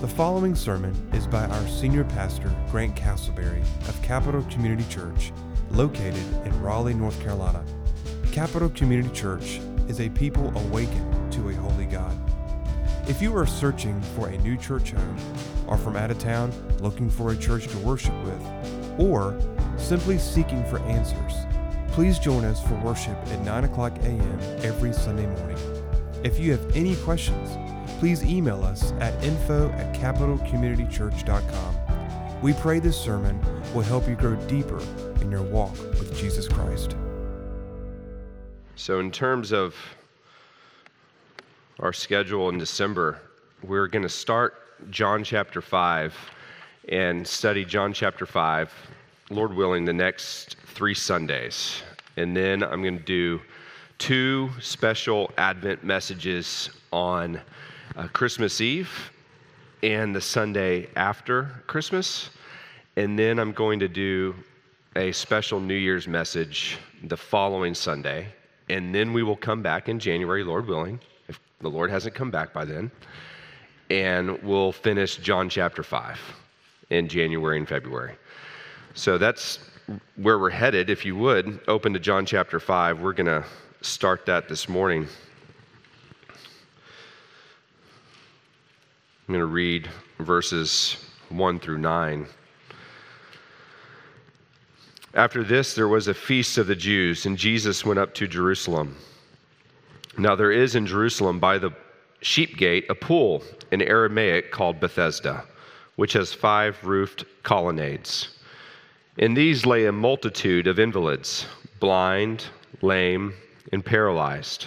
The following sermon is by our senior pastor, Grant Castleberry of Capital Community Church, located in Raleigh, North Carolina. Capital Community Church is a people awakened to a holy God. If you are searching for a new church home, are from out of town looking for a church to worship with, or simply seeking for answers, please join us for worship at 9 o'clock a.m. every Sunday morning. If you have any questions, please email us at info at capitalcommunitychurch.com. We pray this sermon will help you grow deeper in your walk with Jesus Christ. So, in terms of our schedule in December, we're going to start John chapter 5 and study John chapter 5, Lord willing, the next three Sundays. And then I'm going to do two special Advent messages on uh, Christmas Eve and the Sunday after Christmas. And then I'm going to do a special New Year's message the following Sunday. And then we will come back in January, Lord willing, if the Lord hasn't come back by then. And we'll finish John chapter 5 in January and February. So that's where we're headed. If you would, open to John chapter 5. We're going to start that this morning. I'm going to read verses 1 through 9. After this, there was a feast of the Jews, and Jesus went up to Jerusalem. Now, there is in Jerusalem by the sheep gate a pool in Aramaic called Bethesda, which has five roofed colonnades. In these lay a multitude of invalids, blind, lame, and paralyzed.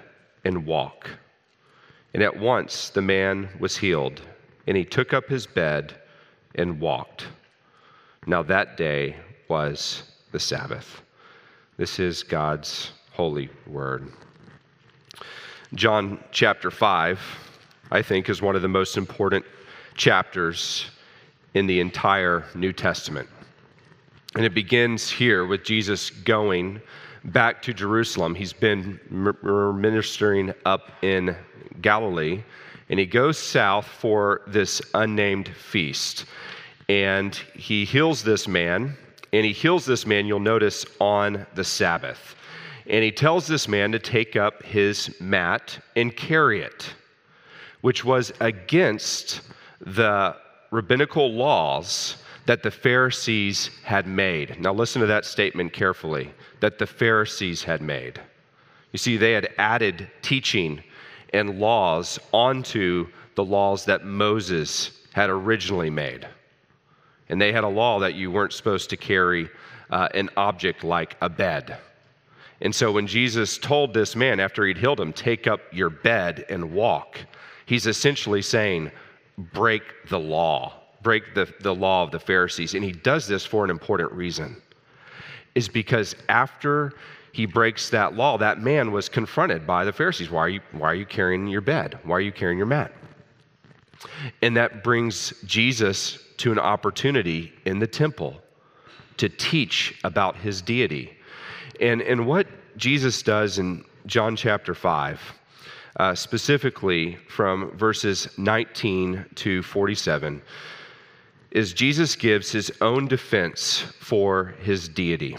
and walk. And at once the man was healed, and he took up his bed and walked. Now that day was the Sabbath. This is God's holy word. John chapter 5, I think, is one of the most important chapters in the entire New Testament. And it begins here with Jesus going back to Jerusalem. He's been ministering up in Galilee, and he goes south for this unnamed feast. And he heals this man, and he heals this man, you'll notice, on the Sabbath. And he tells this man to take up his mat and carry it, which was against the rabbinical laws that the Pharisees had made. Now, listen to that statement carefully that the Pharisees had made. You see, they had added teaching and laws onto the laws that Moses had originally made. And they had a law that you weren't supposed to carry uh, an object like a bed. And so when Jesus told this man after he'd healed him, take up your bed and walk, he's essentially saying, break the law, break the, the law of the Pharisees. And he does this for an important reason is because after he breaks that law, that man was confronted by the Pharisees. Why are you, why are you carrying your bed? Why are you carrying your mat? And that brings Jesus to an opportunity in the temple to teach about his deity. And, and what Jesus does in John chapter 5, uh, specifically from verses 19 to 47, is Jesus gives his own defense for his deity.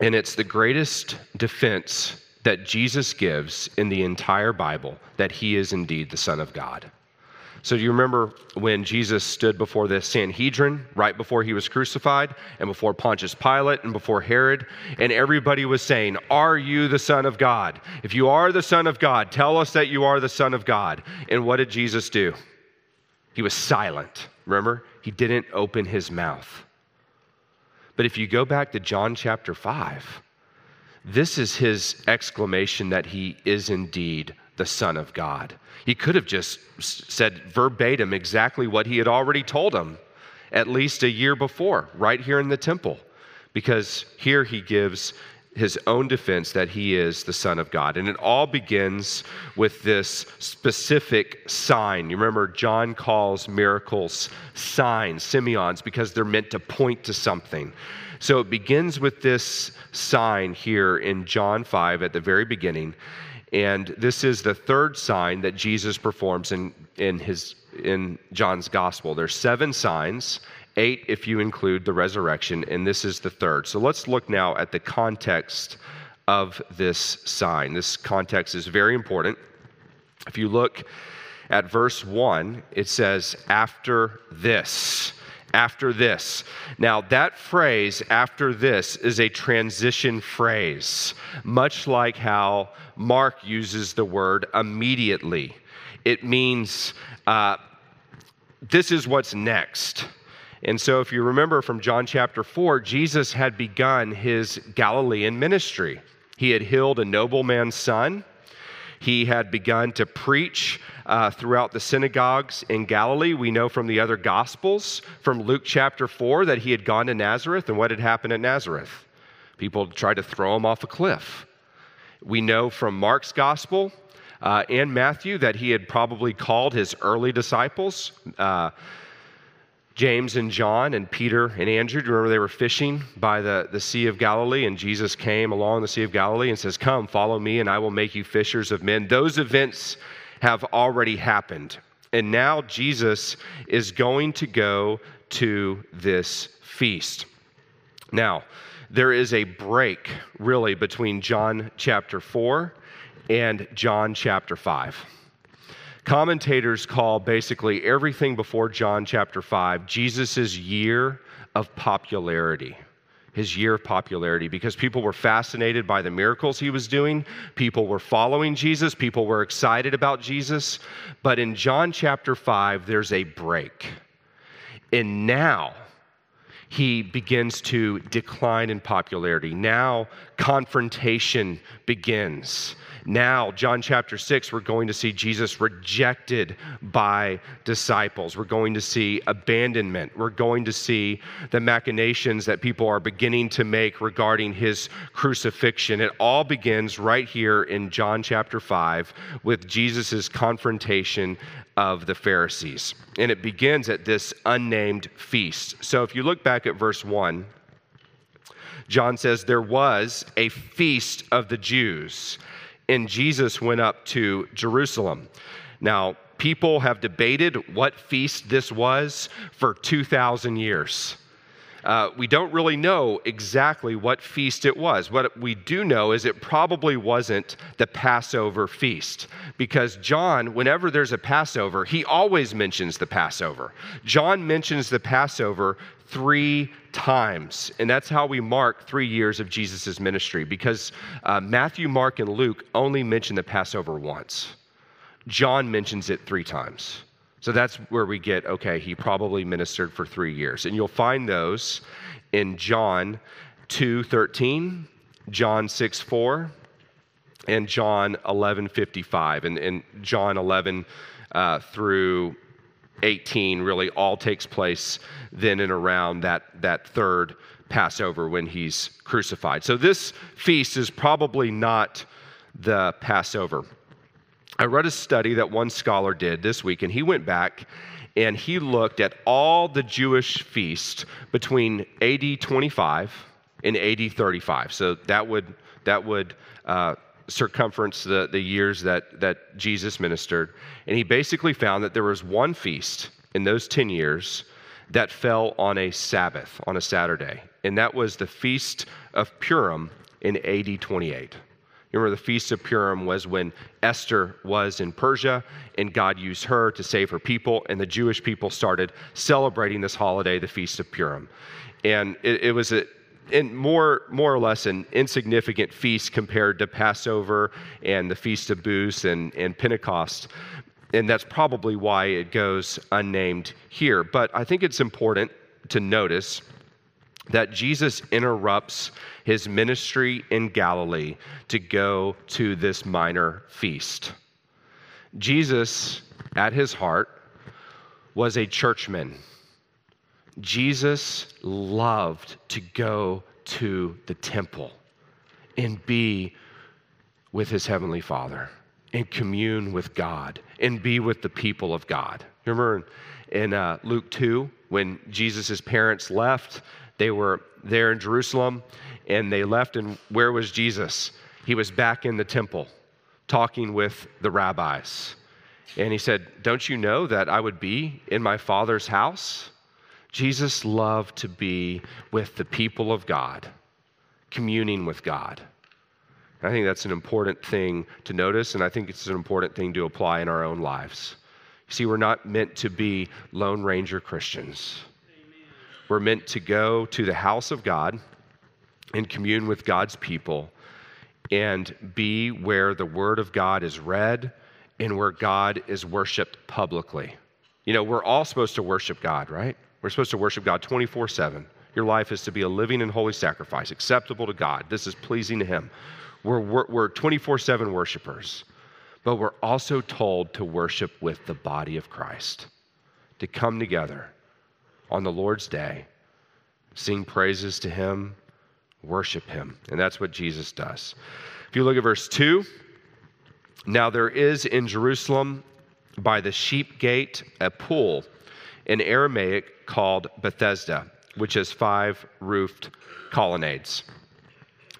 And it's the greatest defense that Jesus gives in the entire Bible that he is indeed the Son of God. So, do you remember when Jesus stood before the Sanhedrin right before he was crucified, and before Pontius Pilate, and before Herod? And everybody was saying, Are you the Son of God? If you are the Son of God, tell us that you are the Son of God. And what did Jesus do? He was silent. Remember? He didn't open his mouth. But if you go back to John chapter 5, this is his exclamation that he is indeed the Son of God. He could have just said verbatim exactly what he had already told them at least a year before, right here in the temple, because here he gives his own defense that he is the Son of God. And it all begins with this specific sign. You remember, John calls miracles signs, semeions, because they're meant to point to something. So it begins with this sign here in John 5 at the very beginning. And this is the third sign that Jesus performs in, in, his, in John's gospel. There's seven signs, eight if you include the resurrection, and this is the third. So let's look now at the context of this sign. This context is very important. If you look at verse 1, it says, After this after this. Now, that phrase, after this, is a transition phrase, much like how Mark uses the word immediately. It means uh, this is what's next. And so, if you remember from John chapter 4, Jesus had begun his Galilean ministry. He had healed a nobleman's son. He had begun to preach uh, throughout the synagogues in Galilee. We know from the other Gospels, from Luke chapter 4, that he had gone to Nazareth. And what had happened at Nazareth? People tried to throw him off a cliff. We know from Mark's Gospel uh, and Matthew that he had probably called his early disciples. Uh, James and John and Peter and Andrew, do you remember they were fishing by the, the Sea of Galilee? And Jesus came along the Sea of Galilee and says, Come, follow me, and I will make you fishers of men. Those events have already happened. And now Jesus is going to go to this feast. Now, there is a break, really, between John chapter 4 and John chapter 5. Commentators call basically everything before John chapter 5 Jesus' year of popularity. His year of popularity because people were fascinated by the miracles he was doing. People were following Jesus. People were excited about Jesus. But in John chapter 5, there's a break. And now, he begins to decline in popularity. Now, confrontation begins. Now, John chapter 6, we're going to see Jesus rejected by disciples. We're going to see abandonment. We're going to see the machinations that people are beginning to make regarding his crucifixion. It all begins right here in John chapter 5 with Jesus' confrontation of the Pharisees. And it begins at this unnamed feast. So if you look back at verse 1, John says, There was a feast of the Jews, and Jesus went up to Jerusalem. Now, people have debated what feast this was for 2,000 years. Uh, we don't really know exactly what feast it was. What we do know is it probably wasn't the Passover feast because John, whenever there's a Passover, he always mentions the Passover. John mentions the Passover three times, and that's how we mark three years of Jesus' ministry because uh, Matthew, Mark, and Luke only mention the Passover once. John mentions it three times. So that's where we get, okay, he probably ministered for three years. And you'll find those in John 2 13, John 6 4, and John 11 55. And, and John 11 uh, through 18 really all takes place then and around that, that third Passover when he's crucified. So this feast is probably not the Passover. I read a study that one scholar did this week, and he went back and he looked at all the Jewish feasts between AD 25 and AD 35. So that would that would uh, circumference the, the years that, that Jesus ministered. And he basically found that there was one feast in those 10 years that fell on a Sabbath, on a Saturday. And that was the Feast of Purim in AD 28. You remember the Feast of Purim was when Esther was in Persia and God used her to save her people, and the Jewish people started celebrating this holiday, the Feast of Purim. And it, it was a, in more, more or less an insignificant feast compared to Passover and the Feast of Booths and, and Pentecost. And that's probably why it goes unnamed here. But I think it's important to notice that Jesus interrupts his ministry in Galilee to go to this minor feast. Jesus, at his heart, was a churchman. Jesus loved to go to the temple and be with his heavenly Father and commune with God and be with the people of God. Remember in uh, Luke 2 when Jesus' parents left, they were there in Jerusalem and they left, and where was Jesus? He was back in the temple talking with the rabbis. And he said, Don't you know that I would be in my Father's house? Jesus loved to be with the people of God, communing with God. I think that's an important thing to notice, and I think it's an important thing to apply in our own lives. You see, we're not meant to be Lone Ranger Christians. Amen. We're meant to go to the house of God and commune with God's people and be where the Word of God is read and where God is worshiped publicly. You know, we're all supposed to worship God, right? We're supposed to worship God 24 7. Your life is to be a living and holy sacrifice, acceptable to God. This is pleasing to Him. We're 24 7 worshipers, but we're also told to worship with the body of Christ, to come together on the Lord's day, sing praises to Him, worship Him. And that's what Jesus does. If you look at verse 2, now there is in Jerusalem by the sheep gate a pool in Aramaic called Bethesda, which has five roofed colonnades.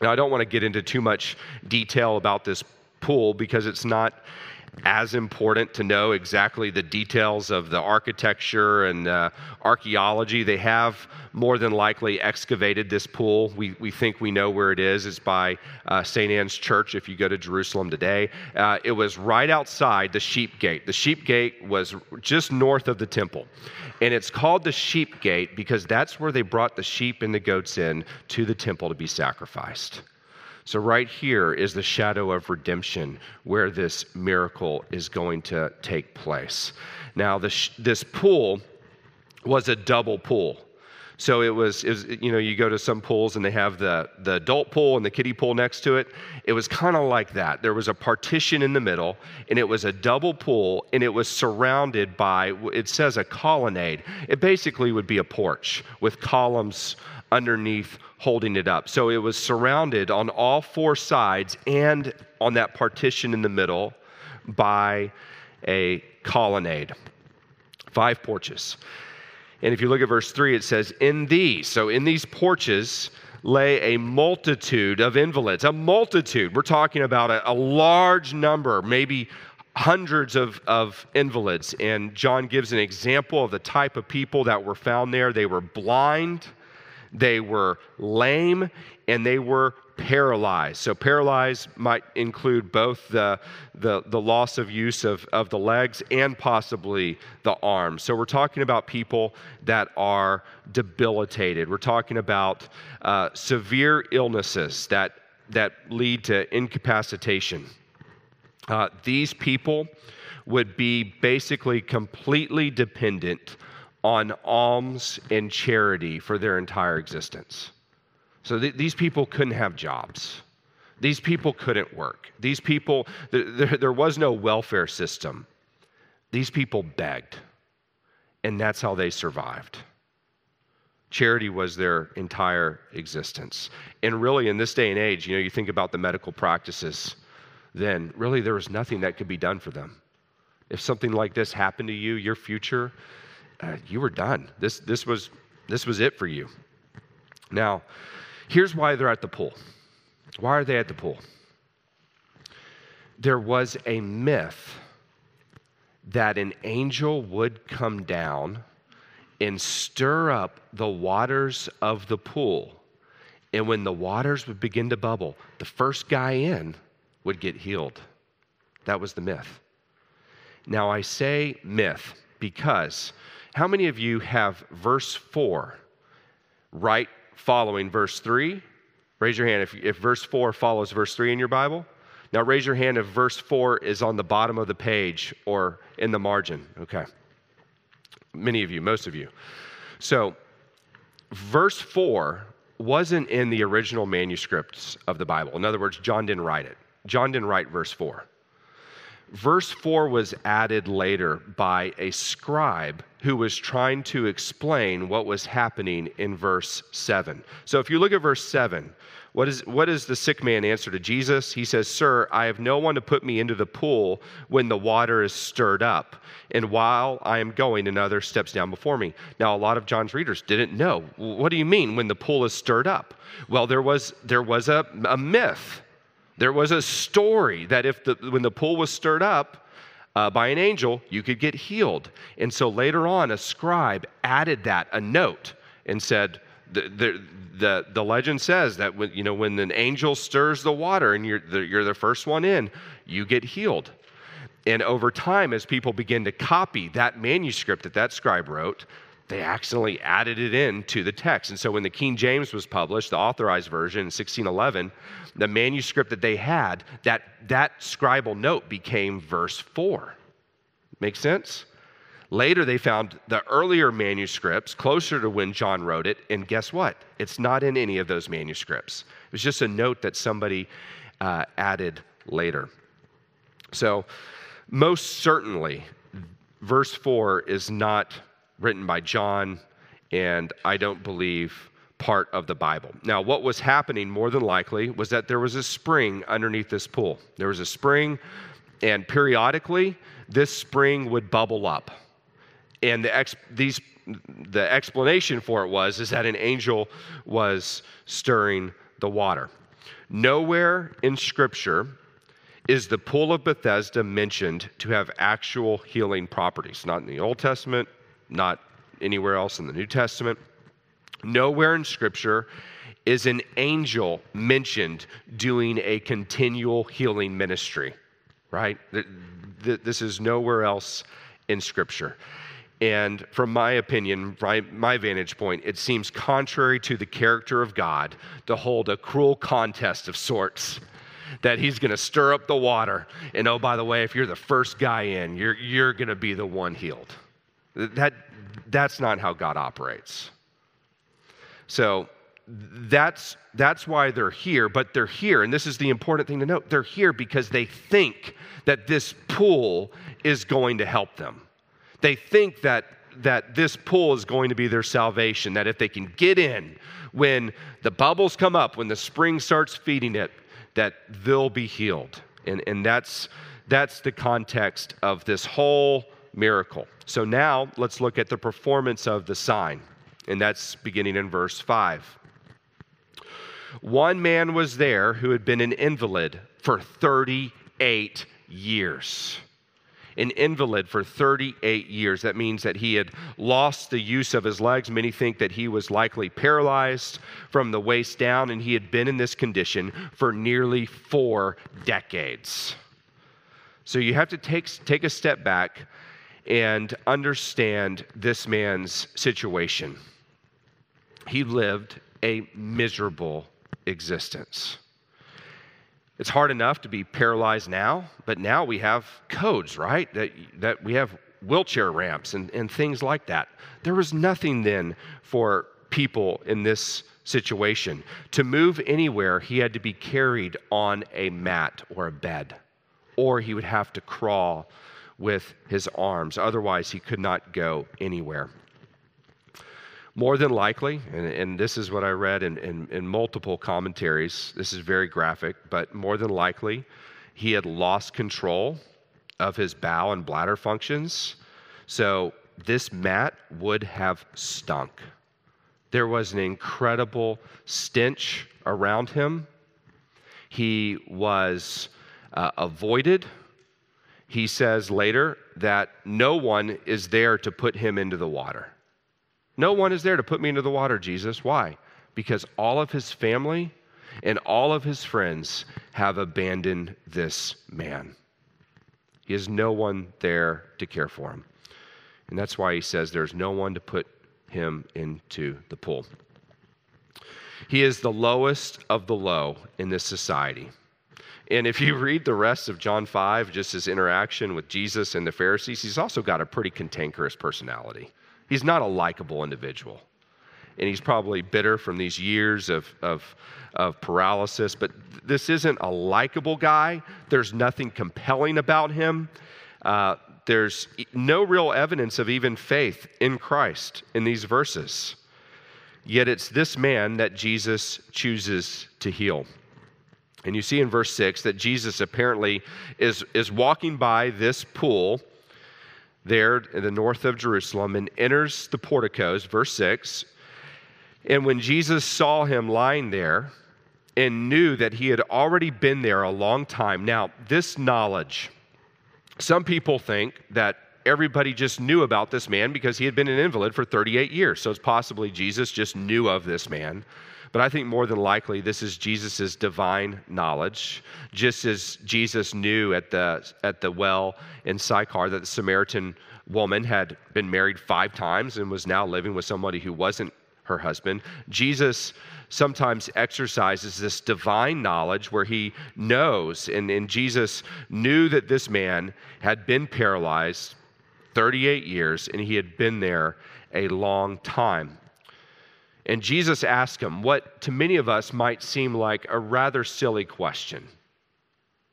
Now, I don't want to get into too much detail about this pool because it's not as important to know exactly the details of the architecture and uh, archaeology. They have more than likely excavated this pool. We, we think we know where it is. It's by uh, St. Anne's Church if you go to Jerusalem today. Uh, it was right outside the sheep gate. The sheep gate was just north of the temple. And it's called the sheep gate because that's where they brought the sheep and the goats in to the temple to be sacrificed. So, right here is the shadow of redemption where this miracle is going to take place. Now, this, this pool was a double pool. So it was, it was, you know, you go to some pools and they have the, the adult pool and the kiddie pool next to it. It was kind of like that. There was a partition in the middle and it was a double pool and it was surrounded by, it says a colonnade. It basically would be a porch with columns underneath holding it up. So it was surrounded on all four sides and on that partition in the middle by a colonnade, five porches. And if you look at verse 3, it says, In these, so in these porches, lay a multitude of invalids. A multitude. We're talking about a, a large number, maybe hundreds of, of invalids. And John gives an example of the type of people that were found there. They were blind, they were lame, and they were paralyzed. So, paralyzed might include both the, the, the, loss of use of, of the legs and possibly the arms. So, we're talking about people that are debilitated. We're talking about uh, severe illnesses that, that lead to incapacitation. Uh, these people would be basically completely dependent on alms and charity for their entire existence. So th- these people couldn't have jobs. These people couldn't work. These people, th- th- there was no welfare system. These people begged, and that's how they survived. Charity was their entire existence. And really, in this day and age, you know, you think about the medical practices, then really there was nothing that could be done for them. If something like this happened to you, your future, uh, you were done. This, this, was, this was it for you. Now, here's why they're at the pool. Why are they at the pool? There was a myth that an angel would come down and stir up the waters of the pool. And when the waters would begin to bubble, the first guy in would get healed. That was the myth. Now, I say myth because how many of you have verse 4 right following verse 3? Raise your hand if, if verse 4 follows verse 3 in your Bible. Now, raise your hand if verse 4 is on the bottom of the page or in the margin. Okay. Many of you, most of you. So, verse 4 wasn't in the original manuscripts of the Bible. In other words, John didn't write it. John didn't write verse 4. Verse 4 was added later by a scribe who was trying to explain what was happening in verse 7. So if you look at verse 7, what, is, what does the sick man answer to Jesus? He says, Sir, I have no one to put me into the pool when the water is stirred up. And while I am going, another steps down before me. Now, a lot of John's readers didn't know. What do you mean when the pool is stirred up? Well, there was, there was a, a myth. There was a story that if the, when the pool was stirred up, uh, by an angel, you could get healed. And so later on, a scribe added that, a note, and said, the, the, the, the legend says that when, you know, when an angel stirs the water and you're the, you're the first one in, you get healed. And over time, as people begin to copy that manuscript that that scribe wrote, they accidentally added it in to the text. And so when the King James was published, the authorized version in 1611, the manuscript that they had, that, that scribal note became verse 4. Make sense? Later, they found the earlier manuscripts closer to when John wrote it, and guess what? It's not in any of those manuscripts. It was just a note that somebody uh, added later. So, most certainly, verse 4 is not written by John, and I don't believe part of the Bible. Now, what was happening more than likely was that there was a spring underneath this pool. There was a spring, and periodically, this spring would bubble up and the, ex, these, the explanation for it was is that an angel was stirring the water. Nowhere in Scripture is the pool of Bethesda mentioned to have actual healing properties. Not in the Old Testament, not anywhere else in the New Testament. Nowhere in Scripture is an angel mentioned doing a continual healing ministry, right? This is nowhere else in Scripture. And from my opinion, my, vantage point, it seems contrary to the character of God to hold a cruel contest of sorts. That he's going to stir up the water. And oh, by the way, if you're the first guy in, you're, you're going to be the one healed. That, that's not how God operates. So that's, that's why they're here, but they're here, and this is the important thing to note they're here because they think that this pool is going to help them. They think that, that this pool is going to be their salvation, that if they can get in when the bubbles come up, when the spring starts feeding it, that they'll be healed. And, and that's, that's the context of this whole miracle. So now let's look at the performance of the sign, and that's beginning in verse 5. One man was there who had been an invalid for 38 years an invalid for 38 years. That means that he had lost the use of his legs. Many think that he was likely paralyzed from the waist down, and he had been in this condition for nearly four decades. So you have to take, take a step back and understand this man's situation. He lived a miserable existence. It's hard enough to be paralyzed now, but now we have codes, right? That, that we have wheelchair ramps and, and things like that. There was nothing then for people in this situation. To move anywhere, he had to be carried on a mat or a bed, or he would have to crawl with his arms. Otherwise, he could not go anywhere. More than likely, and, and this is what I read in, in, in multiple commentaries, this is very graphic, but more than likely, he had lost control of his bowel and bladder functions. So this mat would have stunk. There was an incredible stench around him. He was uh, avoided. He says later that no one is there to put him into the water. No one is there to put me into the water, Jesus. Why? Because all of his family and all of his friends have abandoned this man. He has no one there to care for him. And that's why he says there's no one to put him into the pool. He is the lowest of the low in this society. And if you read the rest of John 5, just his interaction with Jesus and the Pharisees, he's also got a pretty cantankerous personality. He's not a likable individual. and he's probably bitter from these years of, of, of paralysis. But this isn't a likable guy, there's nothing compelling about him. Uh, there's no real evidence of even faith in Christ in these verses. Yet it's this man that Jesus chooses to heal. And you see in verse 6 that Jesus apparently is, is walking by this pool there in the north of Jerusalem and enters the porticos, verse 6. And when Jesus saw him lying there and knew that he had already been there a long time, now, this knowledge, some people think that everybody just knew about this man because he had been an invalid for 38 years. So it's possibly Jesus just knew of this man. But I think more than likely, this is Jesus' divine knowledge, just as Jesus knew at the, at the well in Sychar that the Samaritan woman had been married five times and was now living with somebody who wasn't her husband. Jesus sometimes exercises this divine knowledge where he knows, and, and Jesus knew that this man had been paralyzed 38 years and he had been there a long time. And Jesus asked him what to many of us might seem like a rather silly question.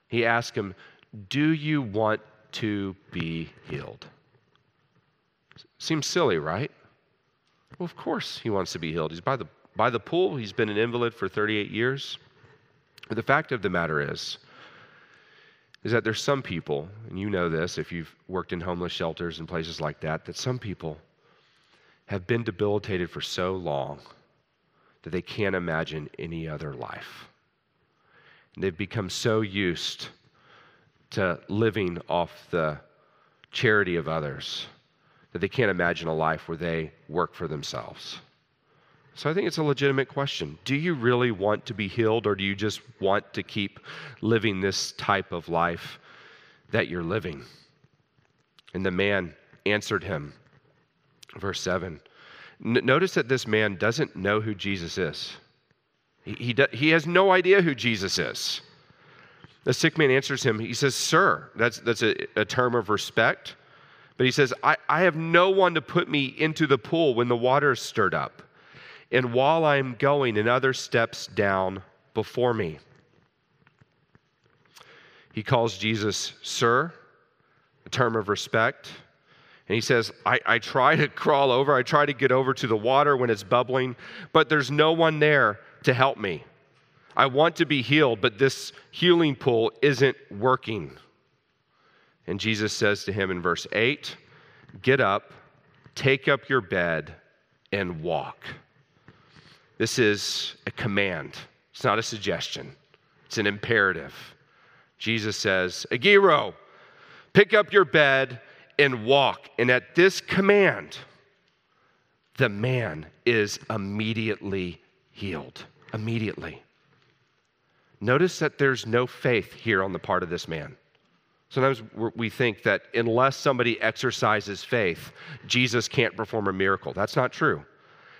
He asked him, Do you want to be healed? Seems silly, right? Well, of course he wants to be healed. He's by the, by the pool, he's been an invalid for 38 years. But the fact of the matter is, is that there's some people, and you know this if you've worked in homeless shelters and places like that, that some people have been debilitated for so long that they can't imagine any other life. And they've become so used to living off the charity of others that they can't imagine a life where they work for themselves. So I think it's a legitimate question. Do you really want to be healed, or do you just want to keep living this type of life that you're living? And the man answered him verse 7. N- notice that this man doesn't know who Jesus is. He, he, do, he has no idea who Jesus is. The sick man answers him, he says, Sir, that's, that's a, a term of respect. But he says, I, I have no one to put me into the pool when the water is stirred up. And while I'm going, another steps down before me. He calls Jesus, Sir, a term of respect. And he says, I, I try to crawl over, I try to get over to the water when it's bubbling, but there's no one there to help me. I want to be healed, but this healing pool isn't working. And Jesus says to him in verse 8, Get up, take up your bed, and walk. This is a command, it's not a suggestion, it's an imperative. Jesus says, Egeire, pick up your bed and walk. And at this command, the man is immediately healed. Immediately. Notice that there's no faith here on the part of this man. Sometimes we think that unless somebody exercises faith, Jesus can't perform a miracle. That's not true.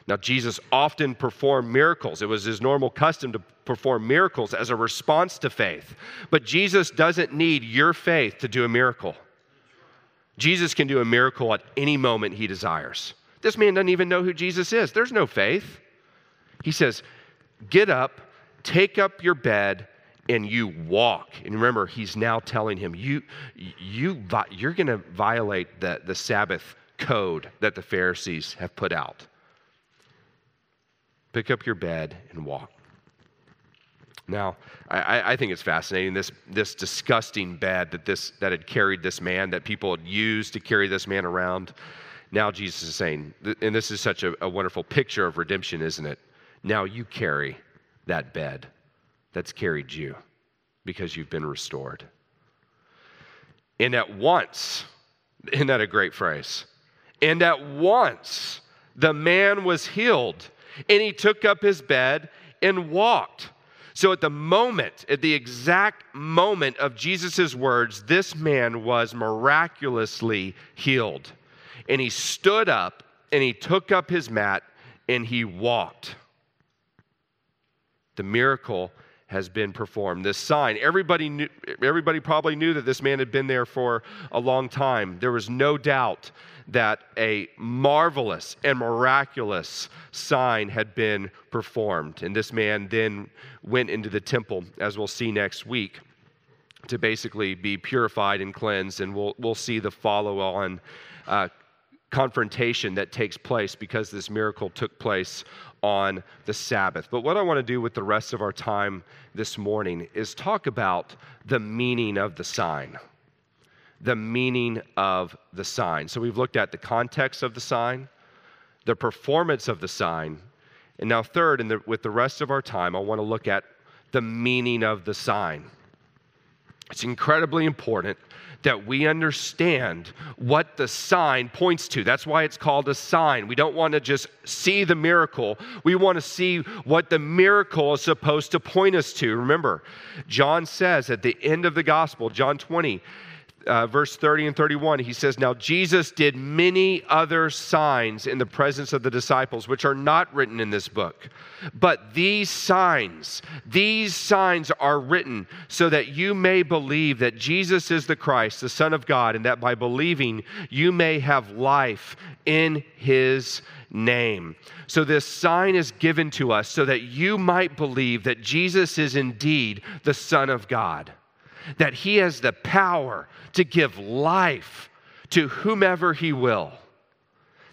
Now, Jesus often performed miracles. It was his normal custom to perform miracles as a response to faith. But Jesus doesn't need your faith to do a miracle. Jesus can do a miracle at any moment he desires. This man doesn't even know who Jesus is. There's no faith. He says, Get up, take up your bed, and you walk. And remember, he's now telling him, You, you, you're going to violate the, the Sabbath code that the Pharisees have put out. Pick up your bed and walk. Now, I, I, think it's fascinating this, this disgusting bed that, this, that had carried this man, that people had used to carry this man around. Now, Jesus is saying, and this is such a, a wonderful picture of redemption, isn't it? Now you carry that bed that's carried you because you've been restored. And at once, isn't that a great phrase? And at once, the man was healed, and he took up his bed and walked. So, at the moment, at the exact moment of Jesus' words, this man was miraculously healed. And he stood up and he took up his mat and he walked. The miracle has been performed. This sign, everybody knew, everybody probably knew that this man had been there for a long time. There was no doubt that a marvelous and miraculous sign had been performed. And this man then went into the temple, as we'll see next week, to basically be purified and cleansed. And we'll, we'll see the follow on uh, confrontation that takes place because this miracle took place on the Sabbath. But what I want to do with the rest of our time this morning is talk about the meaning of the sign. The meaning of the sign. So we've looked at the context of the sign, the performance of the sign, and now, third, the, with the rest of our time, I want to look at the meaning of the sign. It's incredibly important that we understand what the sign points to. That's why it's called a sign. We don't want to just see the miracle, we want to see what the miracle is supposed to point us to. Remember, John says at the end of the gospel, John 20, uh, verse 30 and 31, he says, Now Jesus did many other signs in the presence of the disciples, which are not written in this book. But these signs, these signs are written so that you may believe that Jesus is the Christ, the Son of God, and that by believing you may have life in his name. So, this sign is given to us so that you might believe that Jesus is indeed the Son of God that He has the power to give life to whomever He will,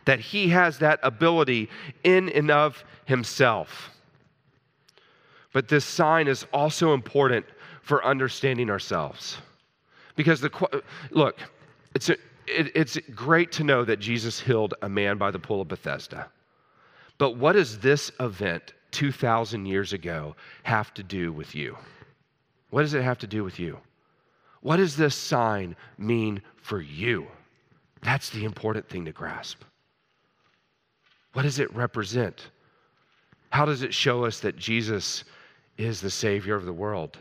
that He has that ability in and of Himself. But this sign is also important for understanding ourselves. Because the look, it's, a, it, it's great to know that Jesus healed a man by the pool of Bethesda. But what does this event 2,000 years ago have to do with you? What does it have to do with you? What does this sign mean for you? That's the important thing to grasp. What does it represent? How does it show us that Jesus is the Savior of the world?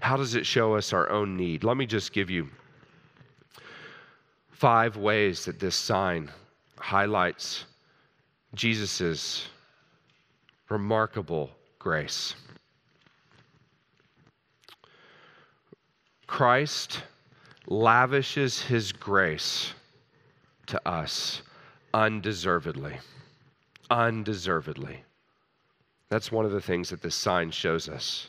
How does it show us our own need? Let me just give you five ways that this sign highlights Jesus' remarkable grace. Christ lavishes his grace to us undeservedly. Undeservedly. That's one of the things that this sign shows us.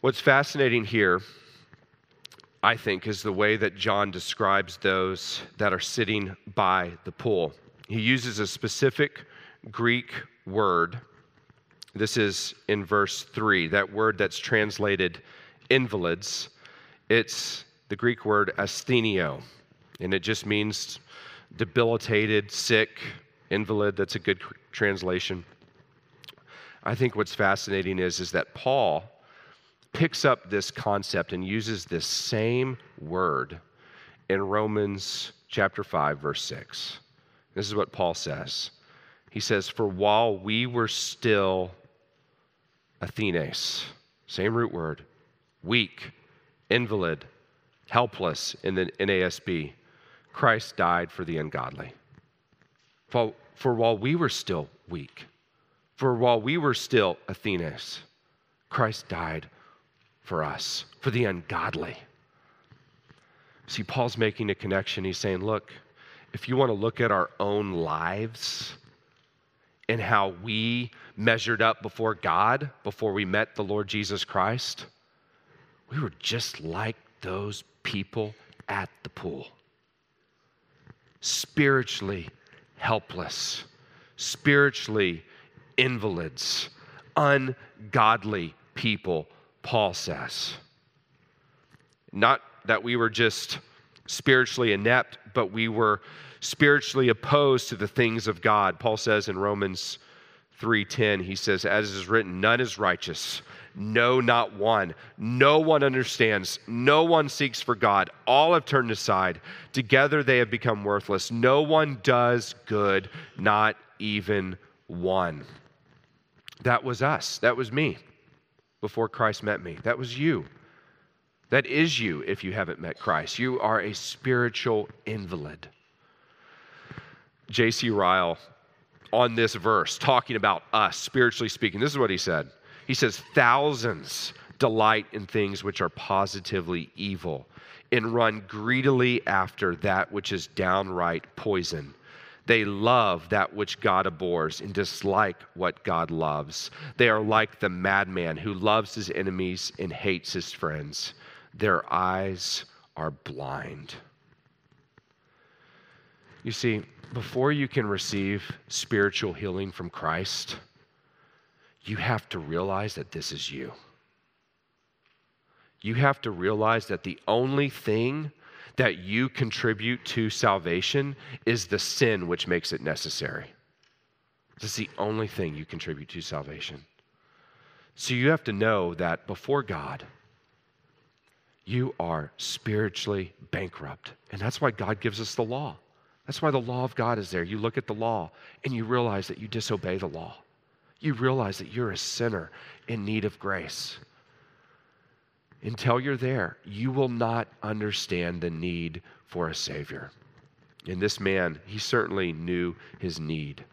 What's fascinating here, I think, is the way that John describes those that are sitting by the pool. He uses a specific Greek word. This is in verse 3, that word that's translated invalids, it's the Greek word asthenio, and it just means debilitated, sick, invalid. That's a good translation. I think what's fascinating is, is that Paul picks up this concept and uses this same word in Romans chapter 5, verse 6. This is what Paul says. He says, For while we were still asthenes, same root word, weak, invalid, helpless in the NASB, Christ died for the ungodly. For, for while we were still weak, for while we were still asthenes, Christ died for us, for the ungodly. See, Paul's making a connection. He's saying, look, if you want to look at our own lives and how we measured up before God before we met the Lord Jesus Christ, we were just like those people at the pool spiritually helpless, spiritually invalids, ungodly people, Paul says. Not that we were just spiritually inept, but we were spiritually opposed to the things of God. Paul says in Romans 3:10 he says as is written none is righteous no, not one. No one understands. No one seeks for God. All have turned aside. Together they have become worthless. No one does good, not even one. That was us. That was me before Christ met me. That was you. That is you if you haven't met Christ. You are a spiritual invalid. J.C. Ryle, on this verse, talking about us, spiritually speaking, this is what he said. He says, thousands delight in things which are positively evil and run greedily after that which is downright poison. They love that which God abhors and dislike what God loves. They are like the madman who loves his enemies and hates his friends. Their eyes are blind. You see, before you can receive spiritual healing from Christ, you have to realize that this is you. You have to realize that the only thing that you contribute to salvation is the sin which makes it necessary. This is the only thing you contribute to salvation. So you have to know that before God, you are spiritually bankrupt. And that's why God gives us the law. That's why the law of God is there. You look at the law and you realize that you disobey the law. You realize that you're a sinner in need of grace. Until you're there, you will not understand the need for a Savior. And this man, he certainly knew his need.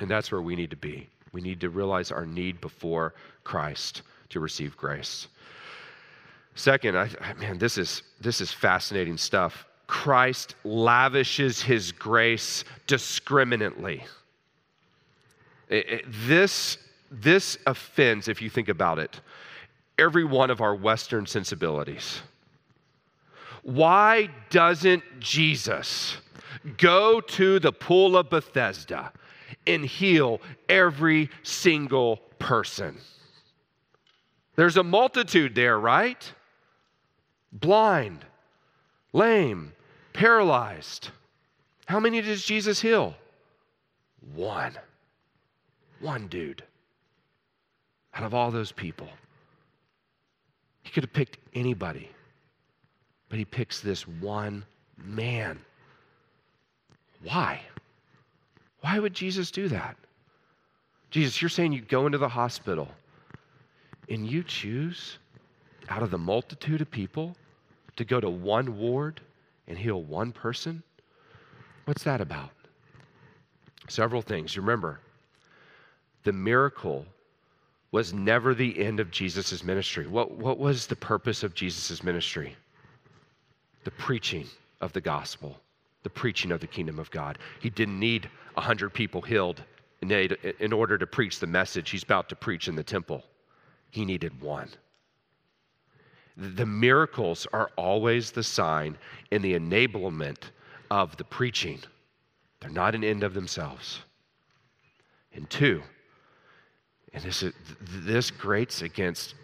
And that's where we need to be. We need to realize our need before Christ to receive grace. Second, I, man, this is, this is fascinating stuff. Christ lavishes his grace discriminately. It, it, this, this offends, if you think about it, every one of our Western sensibilities. Why doesn't Jesus go to the pool of Bethesda and heal every single person? There's a multitude there, right? Blind, lame, paralyzed. How many does Jesus heal? One. One dude. Out of all those people. He could have picked anybody, but he picks this one man. Why? Why would Jesus do that? Jesus, you're saying you go into the hospital and you choose out of the multitude of people to go to one ward and heal one person? What's that about? Several things. Remember, the miracle was never the end of Jesus' ministry. What, what was the purpose of Jesus' ministry? The preaching of the gospel, the preaching of the kingdom of God. He didn't need 100 people healed in order to preach the message he's about to preach in the temple. He needed one. The miracles are always the sign and the enablement of the preaching. They're not an end of themselves. And two, and this, is, this grates against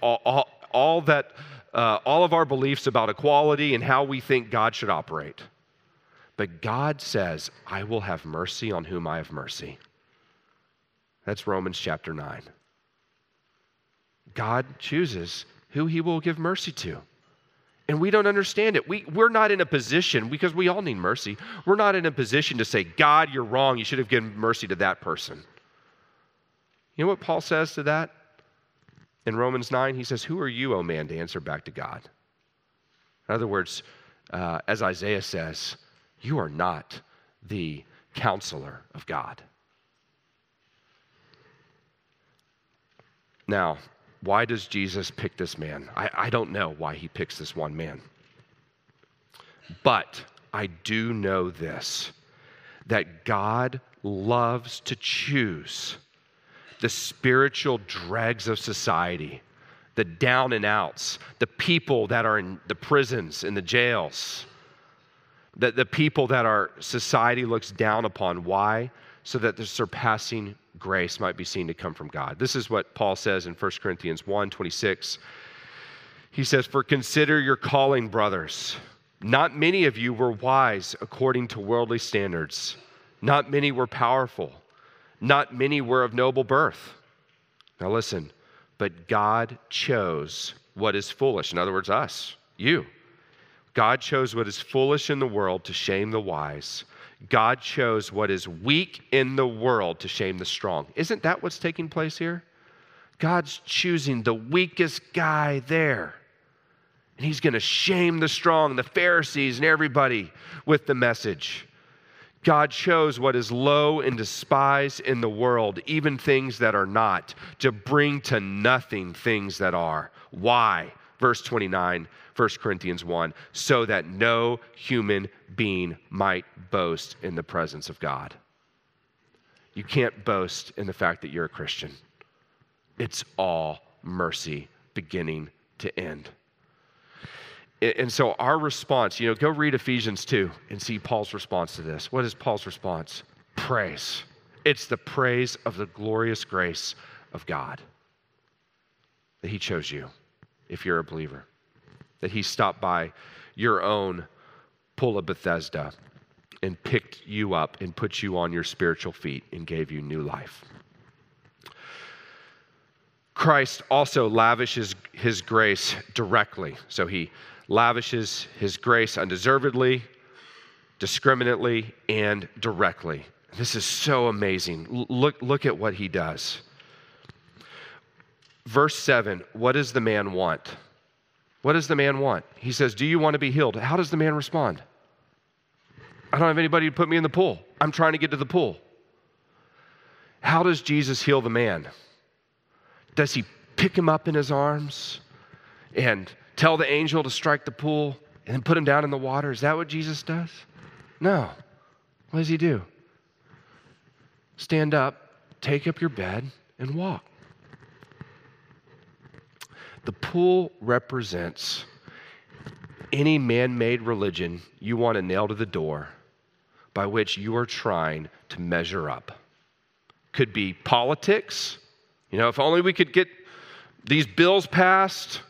all, all, all that, uh, all of our beliefs about equality and how we think God should operate. But God says, I will have mercy on whom I have mercy. That's Romans chapter 9. God chooses who he will give mercy to. And we don't understand it. We, we're not in a position, because we all need mercy, we're not in a position to say, God, you're wrong. You should have given mercy to that person. You know what Paul says to that? In Romans 9, he says, Who are you, O man, to answer back to God? In other words, uh, as Isaiah says, you are not the counselor of God. Now, why does Jesus pick this man? I, I don't know why he picks this one man. But I do know this that God loves to choose the spiritual dregs of society, the down and outs, the people that are in the prisons, in the jails, the, the people that our society looks down upon. Why? So that the surpassing grace might be seen to come from God. This is what Paul says in 1 Corinthians 1 26. He says, For consider your calling, brothers. Not many of you were wise according to worldly standards. Not many were powerful. Not many were of noble birth. Now listen, but God chose what is foolish. In other words, us, you. God chose what is foolish in the world to shame the wise. God chose what is weak in the world to shame the strong. Isn't that what's taking place here? God's choosing the weakest guy there. And he's going to shame the strong, the Pharisees, and everybody with the message. God chose what is low and despised in the world, even things that are not, to bring to nothing things that are. Why? Verse 29, 1 Corinthians 1 so that no human being might boast in the presence of God. You can't boast in the fact that you're a Christian. It's all mercy, beginning to end. And so, our response, you know, go read Ephesians 2 and see Paul's response to this. What is Paul's response? Praise. It's the praise of the glorious grace of God that He chose you if you're a believer, that He stopped by your own pool of Bethesda and picked you up and put you on your spiritual feet and gave you new life. Christ also lavishes his grace directly. So he lavishes his grace undeservedly, discriminately, and directly. This is so amazing. Look, look at what he does. Verse 7 What does the man want? What does the man want? He says, Do you want to be healed? How does the man respond? I don't have anybody to put me in the pool. I'm trying to get to the pool. How does Jesus heal the man? Does he pick him up in his arms and tell the angel to strike the pool and then put him down in the water? Is that what Jesus does? No. What does he do? Stand up, take up your bed, and walk. The pool represents any man made religion you want to nail to the door by which you are trying to measure up. Could be politics. You know, if only we could get these bills passed,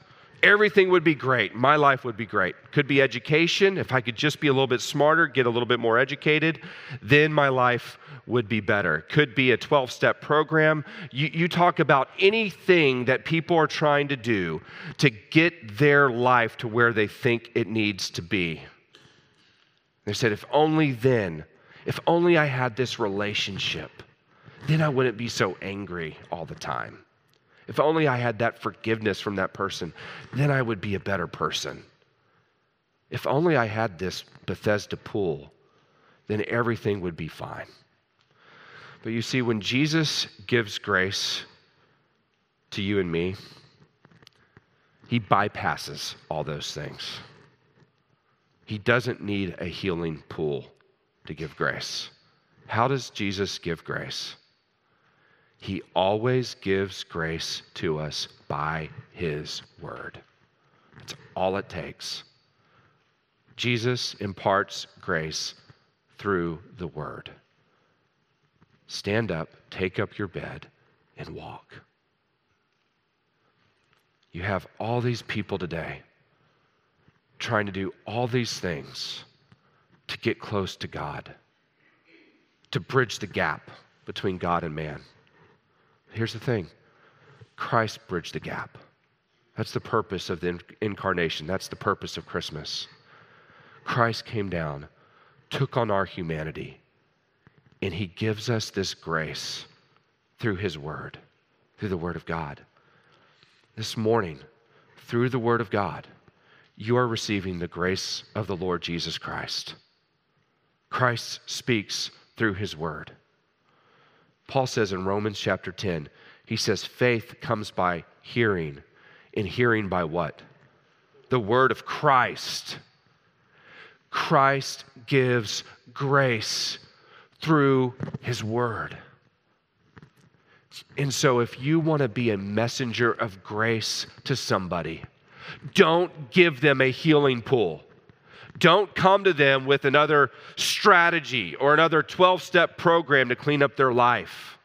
everything would be great. My life would be great. Could be education. If I could just be a little bit smarter, get a little bit more educated, then my life would be better. Could be a 12 step program. You, you talk about anything that people are trying to do to get their life to where they think it needs to be. They said, if only then, if only I had this relationship, then I wouldn't be so angry all the time. If only I had that forgiveness from that person, then I would be a better person. If only I had this Bethesda pool, then everything would be fine. But you see, when Jesus gives grace to you and me, he bypasses all those things. He doesn't need a healing pool to give grace. How does Jesus give grace? He always gives grace to us by His Word. That's all it takes. Jesus imparts grace through the Word. Stand up, take up your bed, and walk. You have all these people today trying to do all these things to get close to God, to bridge the gap between God and man. Here's the thing Christ bridged the gap. That's the purpose of the incarnation. That's the purpose of Christmas. Christ came down, took on our humanity, and he gives us this grace through his word, through the word of God. This morning, through the word of God, you are receiving the grace of the Lord Jesus Christ. Christ speaks through his word. Paul says in Romans chapter 10, he says, faith comes by hearing, and hearing by what? The word of Christ. Christ gives grace through his word. And so, if you want to be a messenger of grace to somebody, don't give them a healing pool. Don't come to them with another strategy or another 12 step program to clean up their life.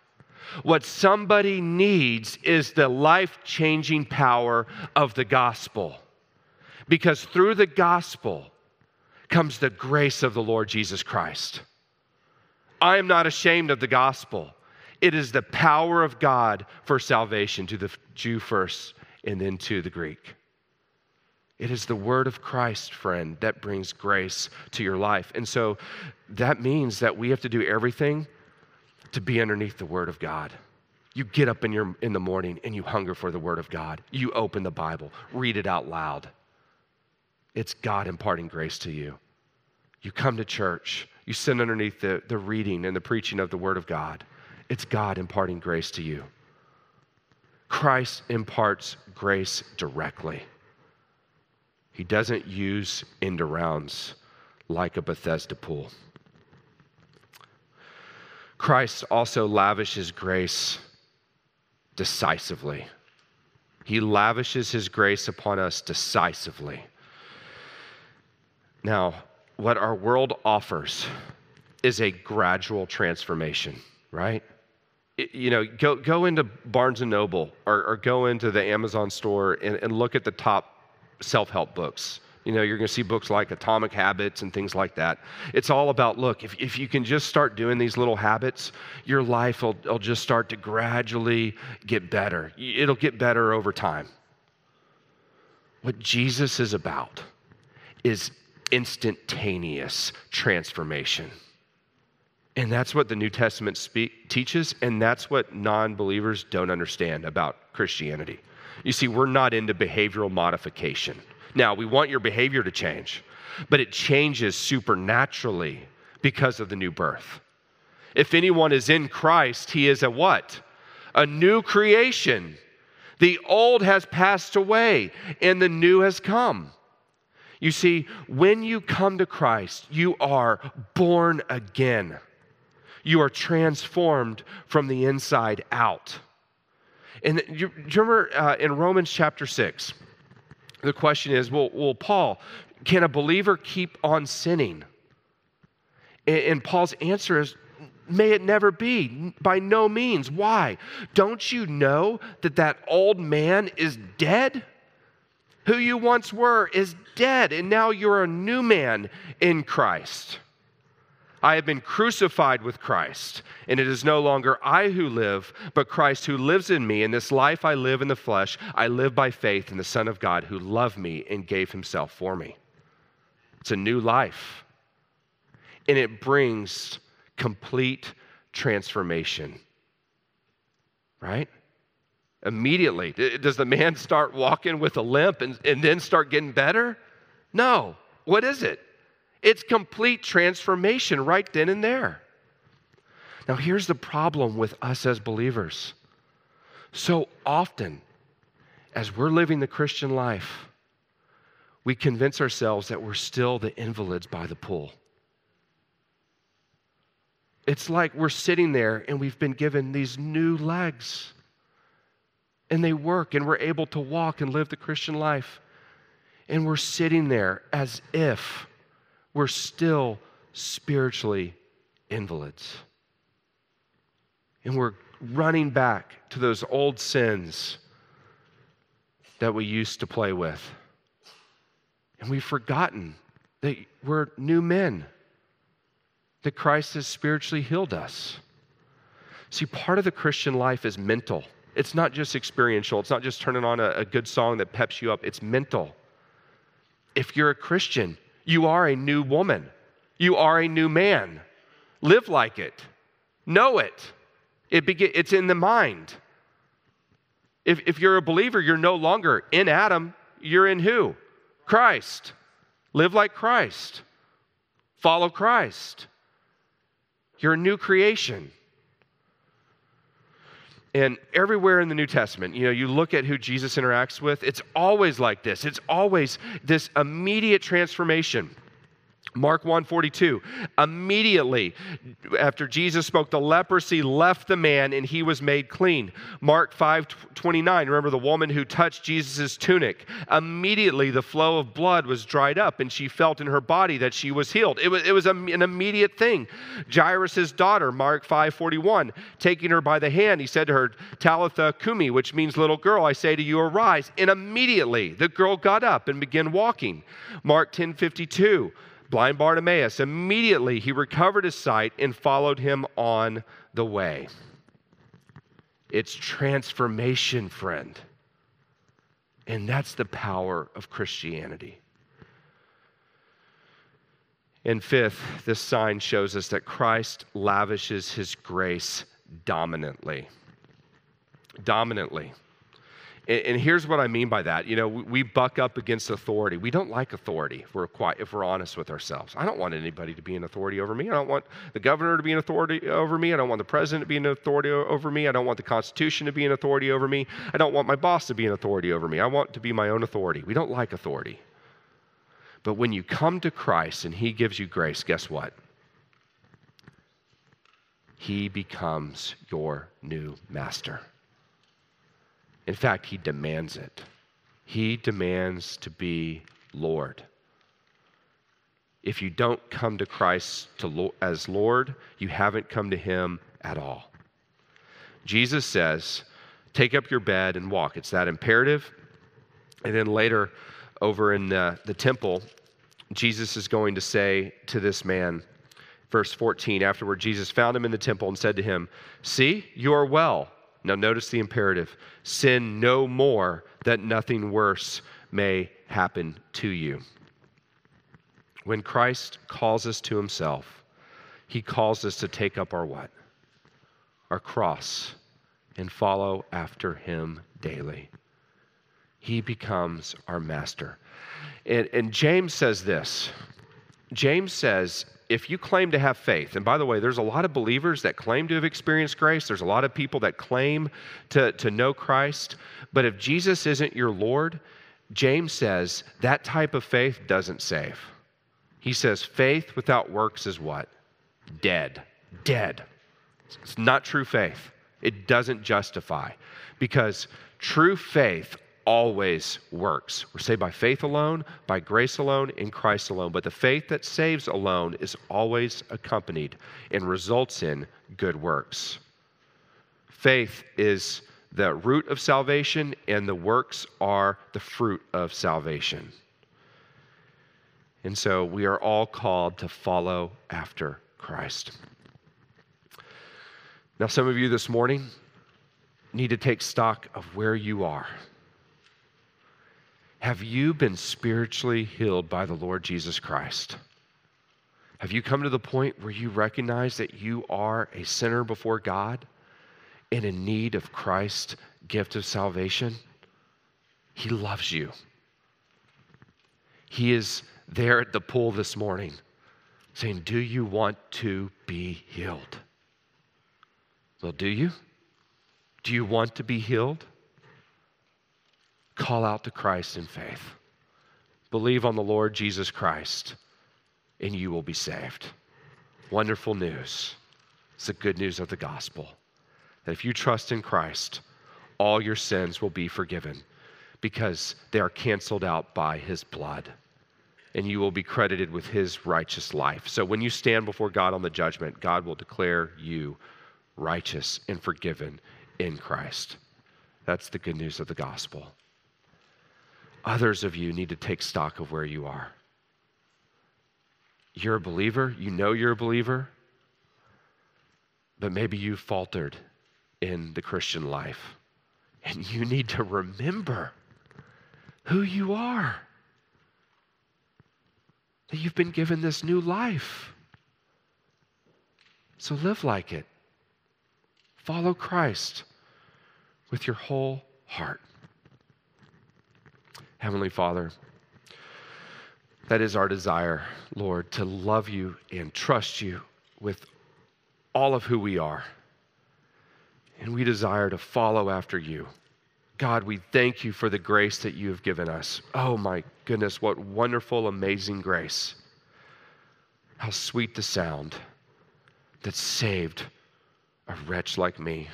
What somebody needs is the life changing power of the gospel. Because through the gospel comes the grace of the Lord Jesus Christ. I am not ashamed of the gospel. It is the power of God for salvation to the Jew first and then to the Greek. It is the word of Christ, friend, that brings grace to your life. And so that means that we have to do everything to be underneath the word of God. You get up in, your, in the morning and you hunger for the word of God. You open the Bible, read it out loud. It's God imparting grace to you. You come to church, You sit underneath the, the reading and the preaching of the Word of God. It's God imparting grace to you. Christ imparts grace directly. He doesn't use end arounds like a Bethesda pool. Christ also lavishes grace decisively. He lavishes his grace upon us decisively. Now, what our world offers is a gradual transformation, right? You know, go, go into Barnes and Noble or, or go into the Amazon store and, and look at the top self help books. You know, you're going to see books like Atomic Habits and things like that. It's all about look, if, if you can just start doing these little habits, your life will, will just start to gradually get better. It'll get better over time. What Jesus is about is instantaneous transformation. And that's what the New Testament speak, teaches, and that's what non believers don't understand about Christianity. You see, we're not into behavioral modification. Now, we want your behavior to change, but it changes supernaturally because of the new birth. If anyone is in Christ, he is a what? A new creation. The old has passed away and the new has come. You see, when you come to Christ, you are born again. You are transformed from the inside out. And you, you remember uh, in Romans chapter 6, the question is well, well, Paul, can a believer keep on sinning? And, and Paul's answer is, may it never be. By no means. Why? Don't you know that that old man is dead? Who you once were is dead, and now you're a new man in Christ. I have been crucified with Christ, and it is no longer I who live, but Christ who lives in me. In this life I live in the flesh, I live by faith in the Son of God who loved me and gave himself for me. It's a new life, and it brings complete transformation. Right? Immediately. Does the man start walking with a limp and, and then start getting better? No. What is it? It's complete transformation right then and there. Now, here's the problem with us as believers. So often, as we're living the Christian life, we convince ourselves that we're still the invalids by the pool. It's like we're sitting there and we've been given these new legs, and they work, and we're able to walk and live the Christian life. And we're sitting there as if we're still spiritually invalids. And we're running back to those old sins that we used to play with. And we've forgotten that we're new men, that Christ has spiritually healed us. See, part of the Christian life is mental. It's not just experiential. It's not just turning on a, a good song that peps you up. It's mental. If you're a Christian, you are a new woman. You are a new man. Live like it. Know it. it begin, it's in the mind. If, if you're a believer, you're no longer in Adam. You're in who? Christ. Live like Christ. Follow Christ. You're a new creation. And everywhere in the New Testament, you know, you look at who Jesus interacts with, it's always like this. It's always this immediate transformation. Mark 142. Immediately after Jesus spoke, the leprosy left the man and he was made clean. Mark 5:29. Remember the woman who touched Jesus' tunic. Immediately the flow of blood was dried up and she felt in her body that she was healed. It was, it was an immediate thing. Jairus' daughter, Mark 5:41, taking her by the hand, he said to her, Talitha cumi, which means little girl, I say to you, arise. And immediately the girl got up and began walking. Mark 10:52 blind Bartimaeus. Immediately he recovered his sight and followed him on the way. It's transformation, friend. And that's the power of Christianity. And fifth, this sign shows us that Christ lavishes his grace dominantly. Dominantly. And, and here's what I mean by that. You know, we, we, buck up against authority. We don't like authority if we're, quite, if we're honest with ourselves. I don't want anybody to be an authority over me. I don't want the governor to be an authority over me. I don't want the president to be an authority over me. I don't want the Constitution to be an authority over me. I don't want my boss to be an authority over me. I want to be my own authority. We don't like authority. But when you come to Christ and He gives you grace, guess what? He becomes your new master. In fact, he demands it. He demands to be Lord. If you don't come to Christ to, as Lord, you haven't come to him at all. Jesus says, Take up your bed and walk. It's that imperative. And then later, over in the, the temple, Jesus is going to say to this man, verse 14, afterward, Jesus found him in the temple and said to him, See, you are well. Now, notice the imperative sin no more, that nothing worse may happen to you. When Christ calls us to himself, he calls us to take up our what? Our cross and follow after him daily. He becomes our master. And, and James says this James says, if you claim to have faith, and by the way, there's a lot of believers that claim to have experienced grace, there's a lot of people that claim to, to know Christ, but if Jesus isn't your Lord, James says that type of faith doesn't save. He says faith without works is what? Dead. Dead. It's not true faith. It doesn't justify because true faith always works. We're saved by faith alone, by grace alone, in Christ alone. But the faith that saves alone is always accompanied and results in good works. Faith is the root of salvation, and the works are the fruit of salvation. And so we are all called to follow after Christ. Now, some of you this morning need to take stock of where you are. Have you been spiritually healed by the Lord Jesus Christ? Have you come to the point where you recognize that you are a sinner before God and in need of Christ's gift of salvation? He loves you. He is there at the pool this morning saying, Do you want to be healed? Well, do you? Do you want to be healed? Call out to Christ in faith. Believe on the Lord Jesus Christ, and you will be saved. Wonderful news. It's the good news of the gospel that if you trust in Christ, all your sins will be forgiven because they are canceled out by his blood and you will be credited with his righteous life. So when you stand before God on the judgment, God will declare you righteous and forgiven in Christ. That's the good news of the gospel. Others of you need to take stock of where you are. You're a believer, you know you're a believer, but maybe you faltered in the Christian life. And you need to remember who you are. That you've been given this new life. So live like it. Follow Christ with your whole heart. Heavenly Father, that is our desire, Lord, to love you and trust you with all of who we are. And we desire to follow after you. God, we thank you for the grace that you have given us. Oh my goodness, what wonderful, amazing grace. How sweet the sound that saved a wretch like me.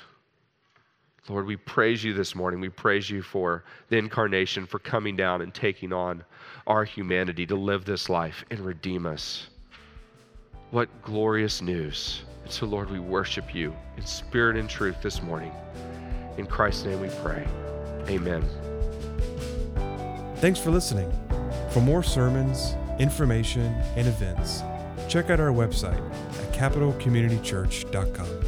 Lord, we praise you this morning. We praise you for the incarnation, for coming down and taking on our humanity to live this life and redeem us. What glorious news. And so, Lord, we worship you in spirit and truth this morning. In Christ's name we pray. Amen. Thanks for listening. For more sermons, information, and events, check out our website at capitalcommunitychurch.com.